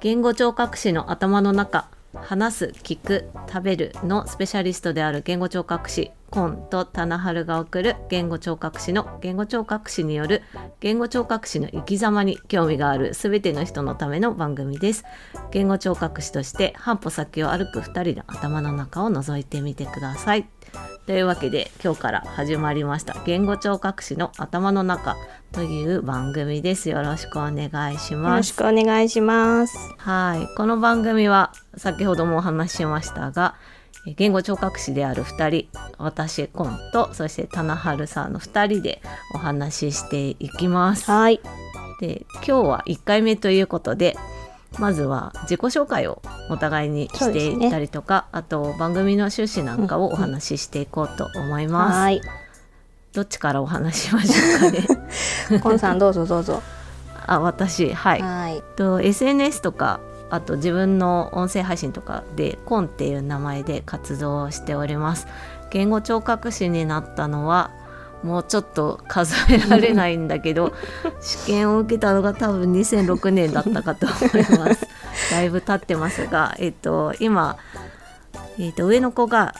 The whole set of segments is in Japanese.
言語聴覚士の頭の中話す聞く食べるのスペシャリストである言語聴覚士コンと棚春が送る言語聴覚士の言語聴覚士による言語聴覚士の生き様に興味があるすべての人のための番組です。言語聴覚士として半歩先を歩く2人の頭の中を覗いてみてください。というわけで今日から始まりました。言語聴覚士の頭の中という番組です。よろしくお願いします。よろしくお願いしますはい。この番組は先ほどもお話ししましたが言語聴覚士である2人私コンとそして棚春さんの2人でお話ししていきます。はい。で今日は1回目ということでまずは自己紹介をお互いにしていったりとか、あと番組の趣旨なんかをお話ししていこうと思います。はいどっちからお話ししましょうかね？コンさんどうぞどうぞあ私はい。はいと SNS とかあと自分の音声配信とかでコンっていう名前で活動をしております言語聴覚士になったのはもうちょっと数えられないんだけど 試験を受けたのが多分2006年だったかと思います。だいぶ経ってますがえっと今えっと上の子が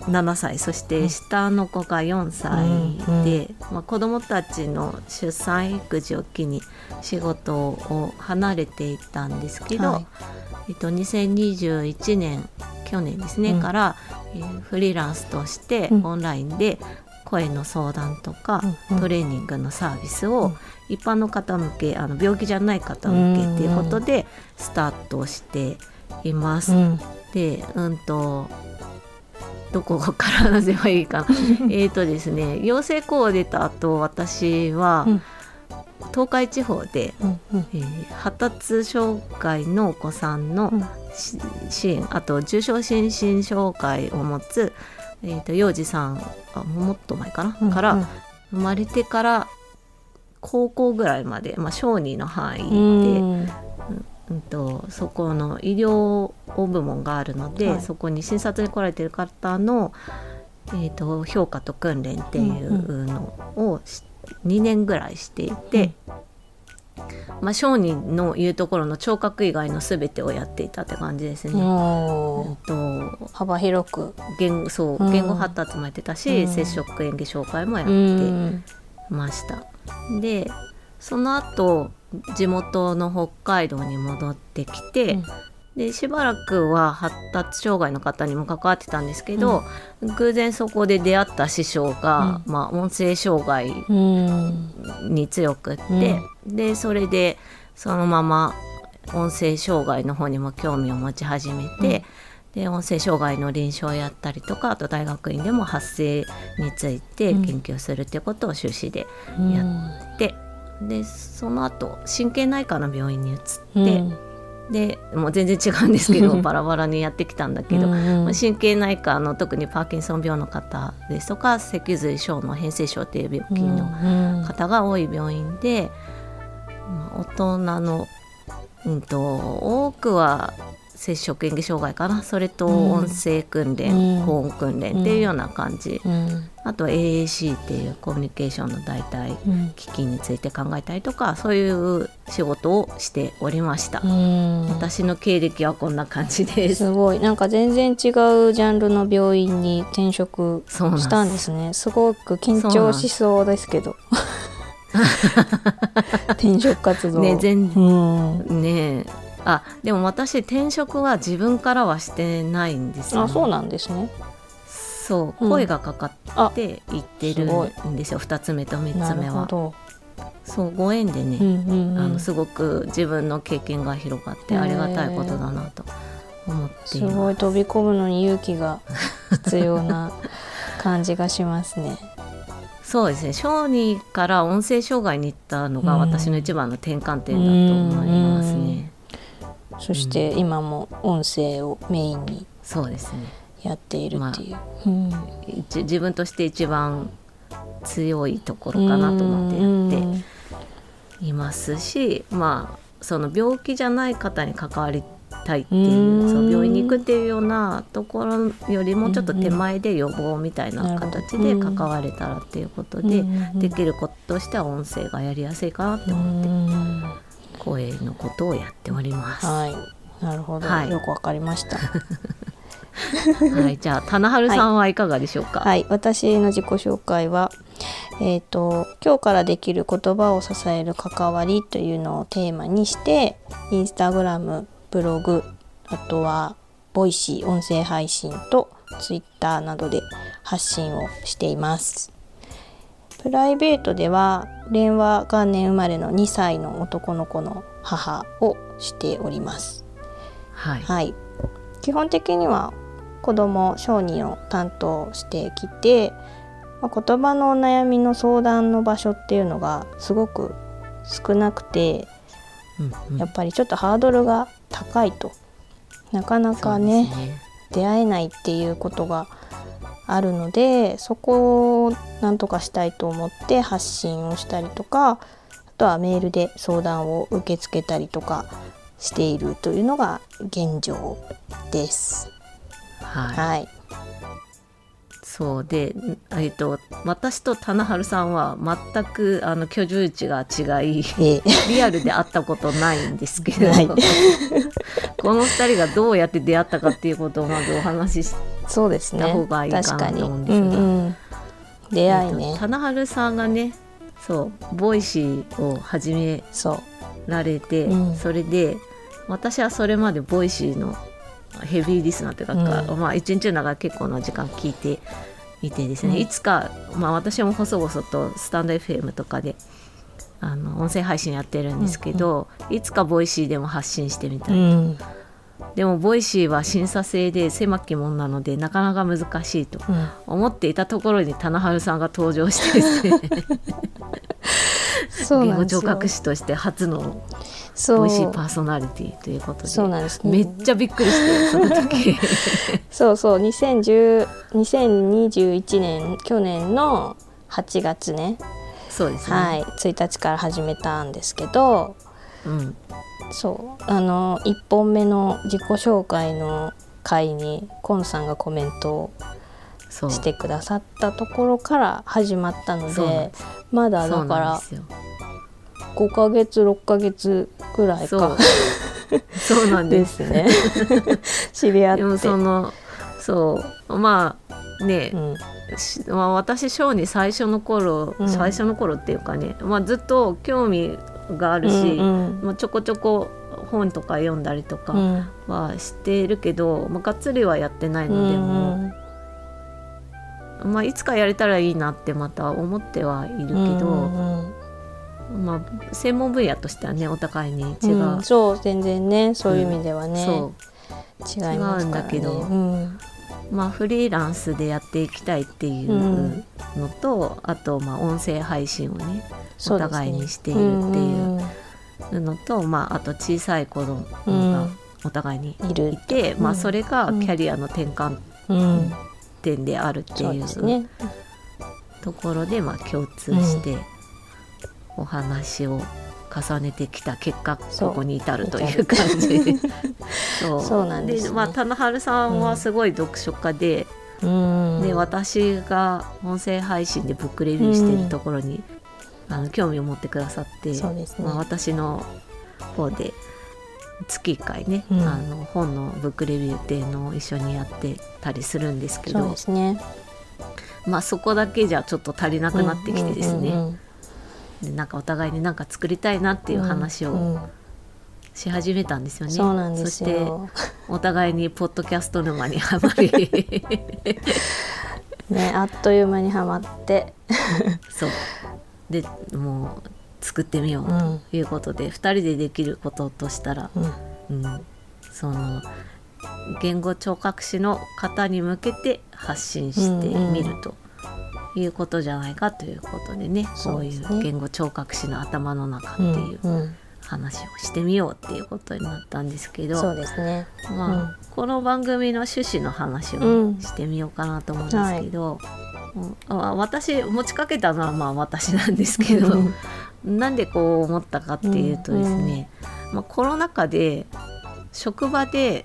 7歳そして下の子が4歳で、まあ、子どもたちの出産育児を機に仕事を離れていたんですけど、はい。えっと、2021年去年ですね、うん。から、えーフリーランスとしてうん。オンラインで声の相談とか、うんうん。トレーニングのサービスをうん。一般の方向けあの病気じゃない方向けっていうことでスタートしています。うん。でうんとどこから話せばいいかな。えっとですね養成校を出た後私は、うん。東海地方で、うんうん。えー発達障害のお子さんのうん。し支援あと重症心身障害を持つ、えー、と幼児さんあもっと前かな、うんから生まれてから高校ぐらいまで、まあ、小児の範囲で、うん。うんとそこの医療部門があるので、はい。そこに診察に来られてる方の、えー、と評価と訓練っていうのをし2年ぐらいしていて、まあ、小児の言うところの聴覚以外の全てをやっていたって感じですね。おうんーと幅広く言語そううん言語発達もやってたし、うん接触演技紹介もやっうてんました。でその後地元の北海道に戻ってきて、うんでしばらくは発達障害の方にも関わってたんですけど、偶然そこで出会った師匠が、まあ、音声障害うん。に強くって、でそれでそのまま音声障害の方にも興味を持ち始めて、で音声障害の臨床をやったりとかあと大学院でも発声について研究するっていうことを修士でやって、でその後神経内科の病院に移って、でもう全然違うんですけど バラバラにやってきたんだけど、まあ神経内科の特にパーキンソン病の方ですとか脊髄症の変性症っていう病気の方が多い病院で、まあ大人の、うん、と多くは接触演技障害かな？それとうん音声訓練、うん。高音訓練っていうような感じ、うん。あと AAC っていうコミュニケーションの代替うん。機器について考えたりとかそういう仕事をしておりました。うん。私の経歴はこんな感じです。すごい。なんか全然違うジャンルの病院に転職したんですね。すごく緊張しそうですけど。転職活動。ね全うん。ねえあでも私転職は自分からはしてないんですよ、あそうなんですね。そううん。声がかかって行ってるんですよ、2つ目と3なるつ目はそうご縁でね、うんうんうん。あのすごく自分の経験が広がってありがたいことだなと思ってすいますごい飛び込むのに勇気が必要な 感じがしますね。そうですね。小児から音声障害に行ったのがうん。私の一番の転換点だと思いますね、そして今も音声をメインにそうですね。やっているっていう。うん。一自分として一番強いところかなと思ってやっていますしまあその病気じゃない方に関わりたいっていううん。その病院に行くっていうようなところよりもちょっと手前で予防みたいな形で関われたらっていうことでうん。できることとしては音声がやりやすいかなってう思って。ん声のことをやっております。ははい。なるほど、はい。よくわかりました。い、じゃあ棚春さんはいかがでしょうか？はい。私の自己紹介はえー、と今日からできる言葉を支える関わりというのをテーマにしてインスタグラムブログあとは Voicy 音声配信とツイッターなどで発信をしていますプライベートでは令和元年生まれの2歳の男の子の母をしております。はい、はい、基本的には子供小児を担当してきて、まあ言葉のお悩みの相談の場所っていうのがすごく少なくてうんうん。やっぱりちょっとハードルが高いとなかなかねね。出会えないっていうことがあるのでそこをなんとかしたいと思って発信をしたりとかあとはメールで相談を受け付けたりとかしているというのが現状です。はい、はい、そうで、んえっと私と棚春さんは全くあの居住地が違い。えリアルで会ったことないんですけど、はいこの二人がどうやって出会ったかっていうことをまずお話ししそうですね。方がいいかな確かに。と思うんですがうんうん出会いえっとね。棚春さんがねそう Voicy を始めそう。られて、うんそれで私はそれまで Voicy のヘビーリスナーというか、うんまあ一日の中結構な時間聞いていてですね、うんいつか、まあ、私も細々とスタンド FM とかであの音声配信やってるんですけど、いつか Voicy でも発信してみたい、うん。でも Voicy は審査制で狭き門なのでなかなか難しいとうん。思っていたところに棚春さんが登場してですねそう言語なんですよ聴覚。士として初の。ボイシーパーソナリティということでそうなんですね。めっちゃびっくりしてその時 そうそう。2010 2021年去年の8月ね。そうですね、はい。1日から始めたんですけど、うん、そう。あの1本目の自己紹介の回にコンさんがコメントをしてくださったところから始まったのでまだだからなんですよ。5ヶ月6ヶ月ぐらいか。そう。なんでですすね。知り合って。でもそのそう。まあね、うん。しまあ、私ショーに最初の頃、うん。最初の頃っていうかね、まあ、ずっと興味があるし、うんまあ、ちょこちょこ本とか読んだりとかうん。はしているけど、まあ、がっつりはやってないうんのでも、まあ、いつかやれたらいいなってまた思ってはいるけど、うんまあ、専門分野としてはねお互いに違う、うん。そう全然ねそういう意味ではね、そ違いますね。違うんだけど。うん。うまあフリーランスでやっていきたいっていうのと、あとまあ音声配信をねお互いにしているっていうのと、まあ、あと小さい子供がお互いにうんいる。いて、まあ、うんそれがキャリアの転換うん点であるっていうねところでまあ共通してお話を重ねてきた結果ここに至るという感じ。そう。そう。なんですね。まあ棚春さんはすごい読書家で,、うんで私が音声配信でブックレビューしてるところに、あの興味を持ってくださって、ね。まあ、私の方で月1回ね、うん。あの本のブックレビューっていうのを一緒にやってたりするんですけどですね。まあそこだけじゃちょっと足りなくなってきてですね、でなんかお互いになんか作りたいなっていう話をうんし始めたんですよね。そうなんですそしてよ。お互いにポッドキャスト沼にはまり。ね、あっという間にはまって、そう。でもう作ってみよううんということで、2人でできることとしたら、うん、うん、その言語聴覚士の方に向けて発信してみると。いうことじゃないかということでねこういそう言語聴覚士の頭の中っていう。うんうん話をしてみようっていうことになったんですけど、そうですね。まあこの番組の趣旨の話うん。をしてみようかなと思うんですけど、うんあ私持ちかけたのはまあ私なんですけどなんでこう思ったかっていうとですね、まあ、コロナ禍で職場で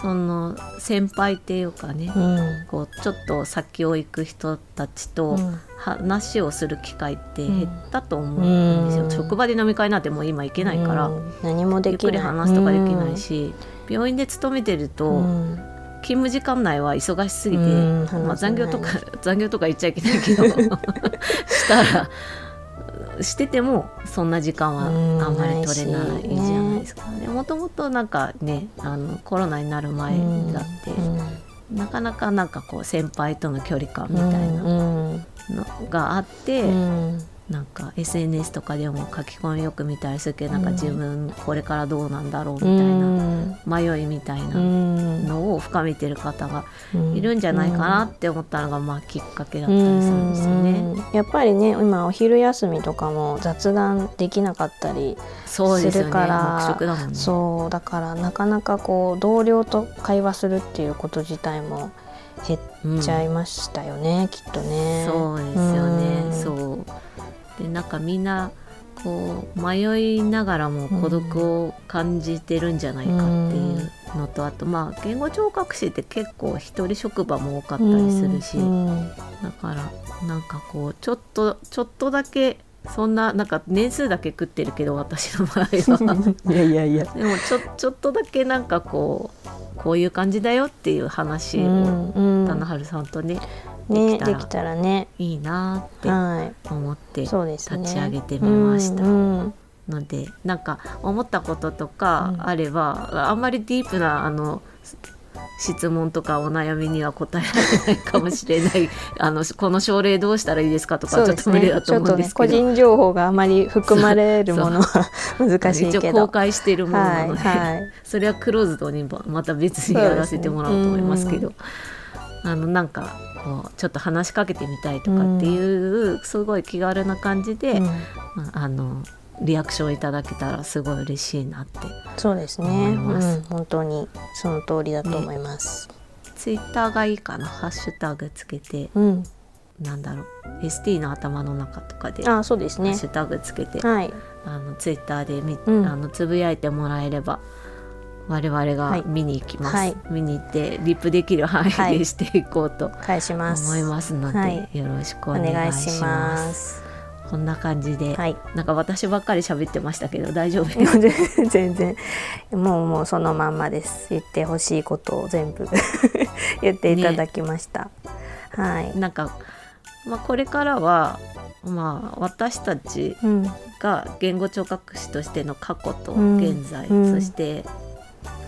その先輩っていうかね、うん、こうちょっと先を行く人たちとうん話をする機会って減ったと思うんですよ、うん。職場で飲み会なんてもう今行けないから、うん。何もでゆっくり話すとかできないし、病院で勤めてると、うん。勤務時間内は忙しすぎて、うん。まあ、残業とか 残業とか言っちゃいけないけど したらしててもそんな時間はうん。あんまり取れないじゃないですか。でもともとなんかねあのコロナになる前だって、なかなかなんかこう先輩との距離感みたいなうんのがあって、うんなんか SNS とかでも書き込みよく見たりするけどなんか自分これからどうなんだろうみたいな迷いみたいなのを深めてる方がいるんじゃないかなって思ったのがまあきっかけだったりするんですよね。うんやっぱりね今お昼休みとかも雑談できなかったりするから。そうだからなかなかこう同僚と会話するっていうこと自体も減っちゃいましたよね、きっとね。そうですよね。うんそう。でなんかみんなこう迷いながらも孤独を感じてるんじゃないかっていうのと、あとまあ言語聴覚士って結構一人職場も多かったりするし、うんだからなんかこうちょっとちょっとだけそんななんか年数だけ食ってるけど私の場合は。いやいやいや。でもちょちょっとだけなんかこうこういう感じだよっていう話を、うん。棚春さんとねできたらね。いいなっては思って。立ち上げてみましたのでなんか思ったこととかうん。あれば、あんまりディープなあの質問とかお悩みには答えられないかもしれない。あのこの症例どうしたらいいですかとかちょっと無理だと思うんですけど、人情報があまり含まれるものは難しい一応けど。公開しているものなはいので、はい。それはクローズドにまた別にやらせてもらおうと思いますけど。あのなんかこうちょっと話しかけてみたいとかっていう、すごい気軽な感じで、うんまああのリアクションいただけたらすごい嬉しいなってそうですね。うん本当にその通りだと思います。ツイッターがいいかなハッシュタグつけてうん。なんだろう ST の頭の中とかで、あ、そうですねハッシ。ュタグつけて、はい。あのツイッターでみ、うんあのつぶやいてもらえれば我々はい。が見に行きます、はい。見に行ってリップできる範囲はい。でしていこうと返します。思いますので、はい。よろしくおお願いします。こんな感じで、はい。なんか私ばっかり喋ってましたけど大丈夫 全然。もうもうそのまんまです。言ってほしいことを全部 言っていただきました、はい、なんか、まあ、これからはまあ私たちうん。が言語聴覚士としての過去とうん。現在、うん。そして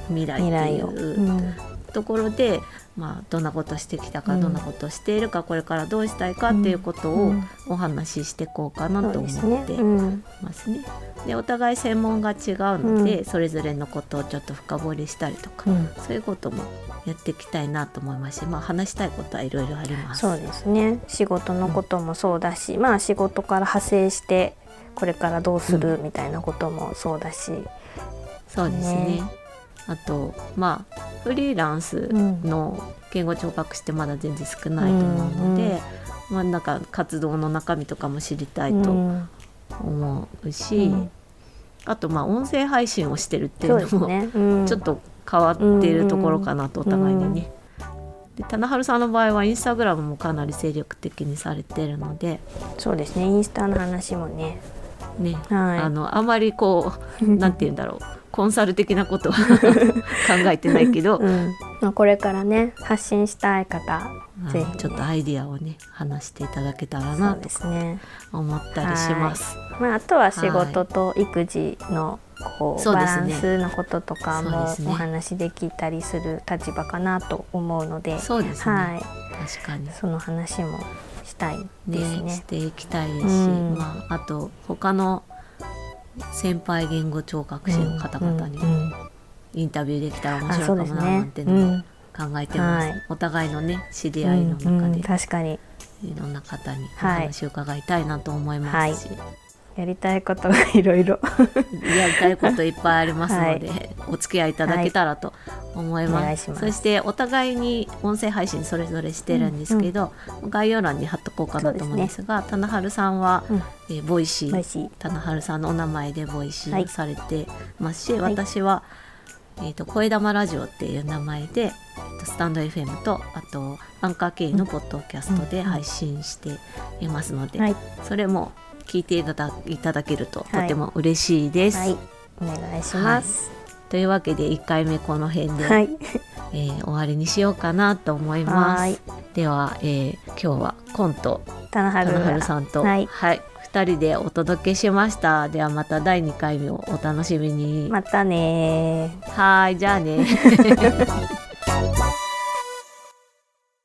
未来未っていう、うん。ところで、まあ、どんなことしてきたか、うん。どんなことしているかこれからどうしたいかっていうことをうん。お話ししていこうかなと思ってうん。ますね。でお互い専門が違うので、うん。それぞれのことをちょっと深掘りしたりとか、うん。そういうこともやっていきたいなと思いますし、まあ、話したいことはいろいろあります。そうですね。仕事のこともそうだし、まあ仕事から派生してこれからどうするみたいなこともそうだし、そうですね。ねあとまあフリーランスの言語聴覚士ってまだ全然少ないと思うので、まあなんか活動の中身とかも知りたいとうん。思うし、うん。あとまあ音声配信をしてるっていそううのも、ね、うん、ちょっと変わっているところかなとお互いにね。で棚春さんの場合はインスタグラムもかなり精力的にされてるので、そうですね。インスタの話もね。ね。はい。あのあまりこう なんて言うんだろうコンサル的なことは 考えてないけど、うん。まあ、これからね発信したい方ぜひ、ね、ちょっとアイディアをね話していただけたらなとすね、思ったりします。まあ、あとは仕事と育児のこうね。バランスのこととかもお話できたりする立場かなと思うので。そうですね、はい、確かに。その話もしたいですね。ね。していきたいですし、うん。まあ、あと他の先輩言語聴覚士の方々にインタビューできたら面あ白いうかもななんてのもうん。考えてます、はい。お互いのね知り合いの中で確かに。いろんな方におはい話を伺いたいなと思いますし、やりたいことがいろいろ。やりたいこといっぱいありますので、お付き合いいただけたらと思います,、お願いす。そしてお互いに音声配信それぞれしてるんですけど、概要欄に貼っとこうかなと思うんですが棚春さんは、うん。えーボイシー。棚春さんのお名前でボイシはいーされてますし、はい。私は、えー、と声玉ラジオっていう名前で、スタンド FM とあとアンカー経由のポッドキャストで配信していますので、はい。それも聞いていただいただけるとはいとても嬉しいです。はいお願いしますというわけで1回目この辺で、はい えー終わりにしようかなと思います。はいでは、えー今日はコント田中春さんと、ははいい、2人でお届けしました。ではまた第2回目をお楽しみに。またねーはい、じゃあね。